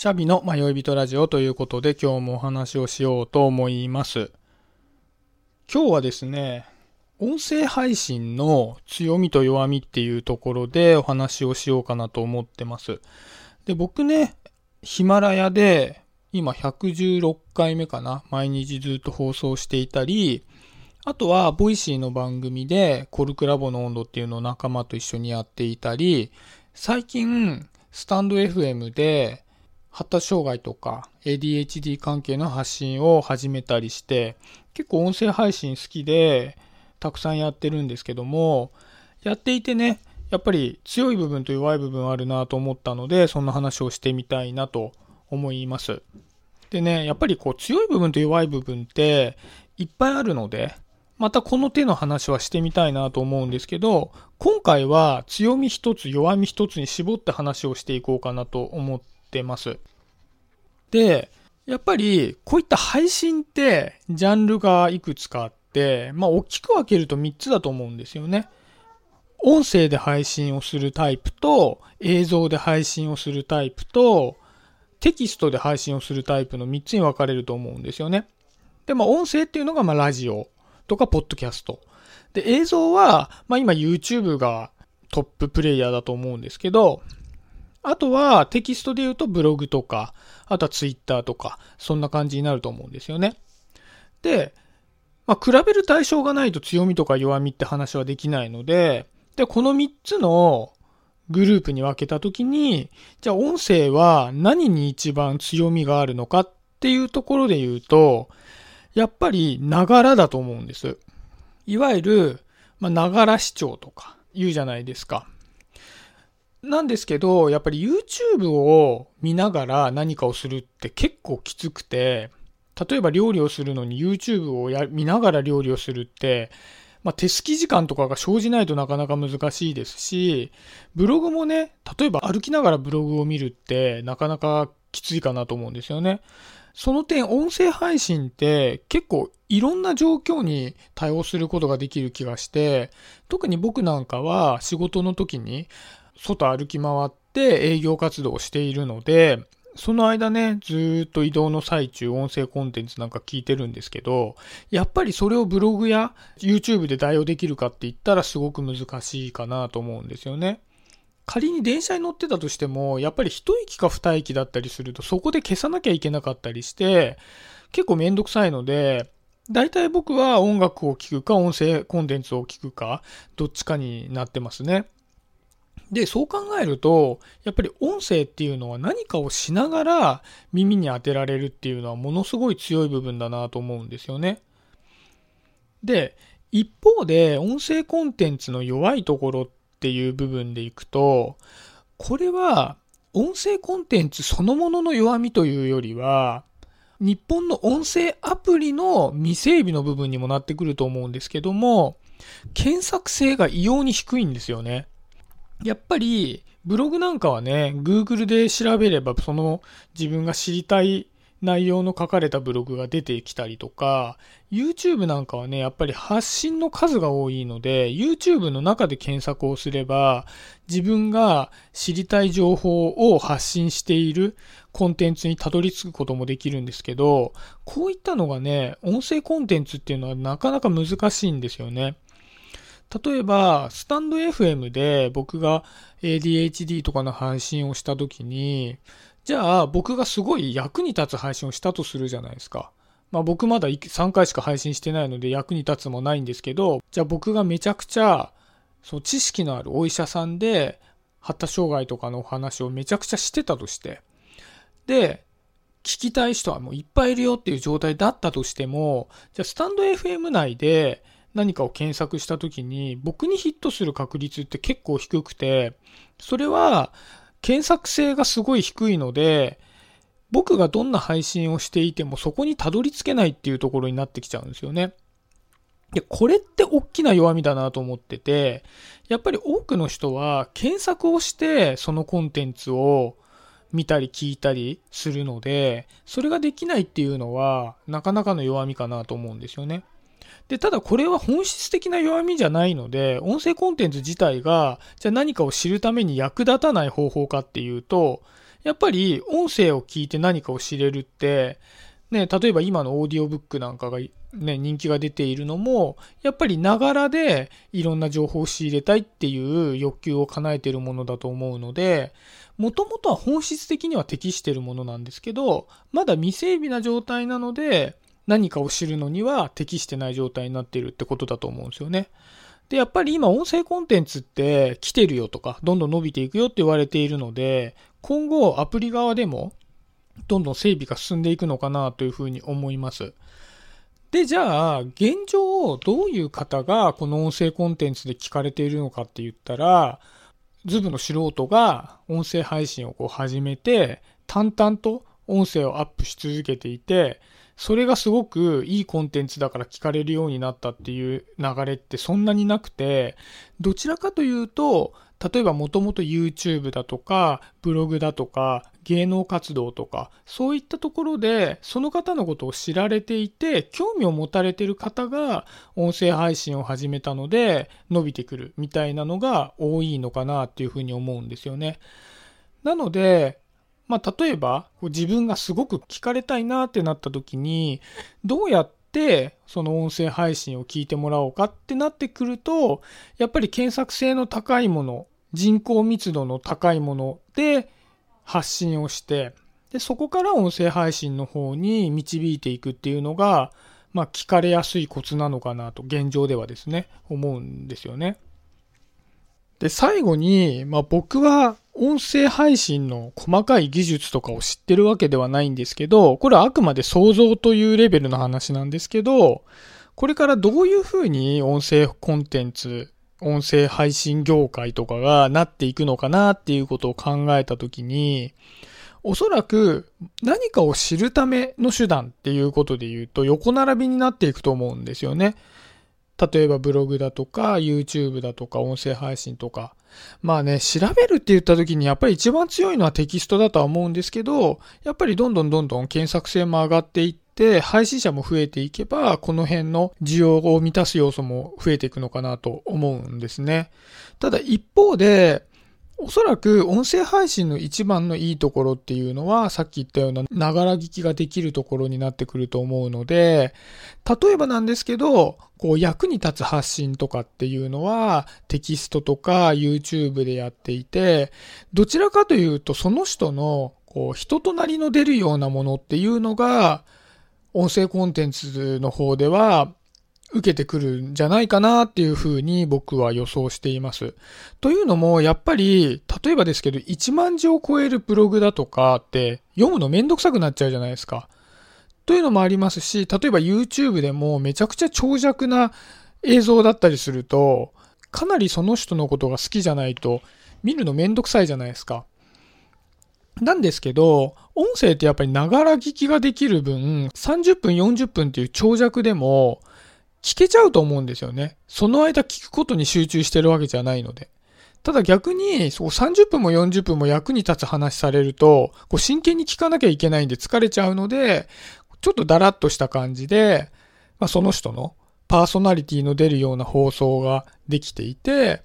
シャビの迷い人ラジオということで今日もお話をしようと思います。今日はですね、音声配信の強みと弱みっていうところでお話をしようかなと思ってます。で、僕ね、ヒマラヤで今116回目かな、毎日ずっと放送していたり、あとは、 Voicy の番組で、コルクラボの温度っていうのを仲間と一緒にやっていたり、最近、スタンド FM で、発達障害とか ADHD 関係の発信を始めたりして、結構音声配信好きで、たくさんやってるんですけども、やっていてね、やっぱり強い部分と弱い部分あるなと思ったので、そんな話をしてみたいなと思います。でね、やっぱりこう強い部分と弱い部分っていっぱいあるので、またこの手の話はしてみたいなと思うんですけど、今回は強み一つ弱み一つに絞って話をしていこうかなと思ってってます。で、やっぱりこういった配信ってジャンルがいくつかあって、まあ大きく分けると3つだと思うんですよね。音声で配信をするタイプと、映像で配信をするタイプと、テキストで配信をするタイプの3つに分かれると思うんですよね。で、まあ音声っていうのがまあラジオとかポッドキャスト。で、映像は、まあ今 YouTube がトッププレイヤーだと思うんですけど、あとはテキストで言うとブログとか、あとはツイッターとか、そんな感じになると思うんですよね。で、まあ、比べる対象がないと強みとか弱みって話はできないので、で、この3つのグループに分けたときに、じゃあ音声は何に一番強みがあるのかっていうところで言うと、やっぱりながらだと思うんです。いわゆる、まながら視聴とか言うじゃないですか。なんですけど、やっぱり YouTube を見ながら何かをするって結構きつくて、例えば料理をするのに YouTube をや見ながら料理をするって、まあ、手すき時間とかが生じないとなかなか難しいですし、ブログもね、例えば歩きながらブログを見るってなかなかきついかなと思うんですよね。その点、音声配信って結構いろんな状況に対応することができる気がして、特に僕なんかは仕事の時に外歩き回って営業活動をしているので、その間ね、ずっと移動の最中、音声コンテンツなんか聞いてるんですけど、やっぱりそれをブログや YouTube で代用できるかって言ったらすごく難しいかなと思うんですよね。仮に電車に乗ってたとしても、やっぱり一息か二息だったりすると、そこで消さなきゃいけなかったりして、結構めんどくさいので、大体僕は音楽を聴くか、音声コンテンツを聞くか、どっちかになってますね。で、そう考えると、やっぱり音声っていうのは何かをしながら耳に当てられるっていうのはものすごい強い部分だなと思うんですよね。で、一方で音声コンテンツの弱いところっていう部分でいくと、これは音声コンテンツそのものの弱みというよりは、日本の音声アプリの未整備の部分にもなってくると思うんですけども、検索性が異様に低いんですよね。やっぱり、ブログなんかはね、Google で調べれば、その自分が知りたい内容の書かれたブログが出てきたりとか、YouTube なんかはね、やっぱり発信の数が多いので、YouTube の中で検索をすれば、自分が知りたい情報を発信しているコンテンツにたどり着くこともできるんですけど、こういったのがね、音声コンテンツっていうのはなかなか難しいんですよね。例えば、スタンド FM で僕が ADHD とかの配信をした時に、じゃあ僕がすごい役に立つ配信をしたとするじゃないですか。まあ僕まだ3回しか配信してないので役に立つもないんですけど、じゃあ僕がめちゃくちゃそう知識のあるお医者さんで発達障害とかのお話をめちゃくちゃしてたとして、で、聞きたい人はもういっぱいいるよっていう状態だったとしても、じゃあスタンド FM 内で何かを検索した時に僕にヒットする確率って結構低くて、それは検索性がすごい低いので、僕がどんな配信をしていてもそこにたどり着けないっていうところになってきちゃうんですよね。で、これって大きな弱みだなと思ってて、やっぱり多くの人は検索をしてそのコンテンツを見たり聞いたりするので、それができないっていうのはなかなかの弱みかなと思うんですよね。で、ただこれは本質的な弱みじゃないので、音声コンテンツ自体が、じゃあ何かを知るために役立たない方法かっていうと、やっぱり音声を聞いて何かを知れるって、ね、例えば今のオーディオブックなんかがね、人気が出ているのも、やっぱりながらでいろんな情報を仕入れたいっていう欲求を叶えているものだと思うので、もともとは本質的には適しているものなんですけど、まだ未整備な状態なので、何かを知るのには適してない状態になっているってことだと思うんですよね。で、やっぱり今音声コンテンツって来てるよとか、どんどん伸びていくよって言われているので、今後アプリ側でもどんどん整備が進んでいくのかなというふうに思います。で、じゃあ、現状、どういう方がこの音声コンテンツで聞かれているのかって言ったら、ズブの素人が音声配信をこう始めて、淡々と音声をアップし続けていて、それがすごくいいコンテンツだから聞かれるようになったっていう流れってそんなになくて、どちらかというと、例えばもともと YouTube だとか、ブログだとか、芸能活動とか、そういったところで、その方のことを知られていて、興味を持たれてる方が、音声配信を始めたので、伸びてくるみたいなのが多いのかなっていうふうに思うんですよね。なので、まあ、例えば、自分がすごく聞かれたいなってなった時に、どうやってその音声配信を聞いてもらおうかってなってくると、やっぱり検索性の高いもの、人口密度の高いもので発信をして、で、そこから音声配信の方に導いていくっていうのが、まあ、聞かれやすいコツなのかなと、現状ではですね、思うんですよね。で、最後に、まあ、僕は音声配信の細かい技術とかを知ってるわけではないんですけど、これはあくまで想像というレベルの話なんですけど、これからどういうふうに音声コンテンツ音声配信業界とかがなっていくのかなっていうことを考えたときに、おそらく何かを知るための手段っていうことで言うと横並びになっていくと思うんですよね。例えばブログだとか YouTube だとか音声配信とか。まあね、調べるって言った時にやっぱり一番強いのはテキストだとは思うんですけど、やっぱりどんどんどんどん検索性も上がっていって、て、配信者も増えていけば、この辺の需要を満たす要素も増えていくのかなと思うんですね。ただ一方で、おそらく音声配信の一番のいいところっていうのは、さっき言ったようなながら聞きができるところになってくると思うので、例えばなんですけど、こう役に立つ発信とかっていうのはテキストとか YouTube でやっていて、どちらかというとその人のこう人となりの出るようなものっていうのが、音声コンテンツの方では受けてくるんじゃないかなっていうふうに僕は予想しています。というのも、やっぱり、例えばですけど、1万字を超えるブログだとかって読むのめんどくさくなっちゃうじゃないですか。というのもありますし、例えば YouTube でもめちゃくちゃ長尺な映像だったりすると、かなりその人のことが好きじゃないと見るのめんどくさいじゃないですか。なんですけど、音声ってやっぱりながら聞きができる分、30分、40分っていう長尺でも、聞けちゃうと思うんですよね。その間聞くことに集中してるわけじゃないので。ただ逆に、そう30分も40分も役に立つ話されると、こう真剣に聞かなきゃいけないんで疲れちゃうので、ちょっとだらっとした感じで、まあ、その人のパーソナリティの出るような放送ができていて、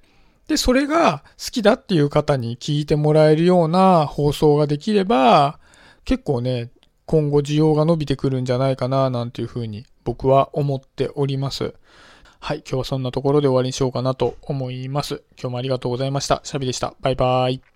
で、それが好きだっていう方に聞いてもらえるような放送ができれば、結構ね、今後需要が伸びてくるんじゃないかな、なんていうふうに僕は思っております。はい、今日はそんなところで終わりにしようかなと思います。今日もありがとうございました。シャビでした。バイバーイ。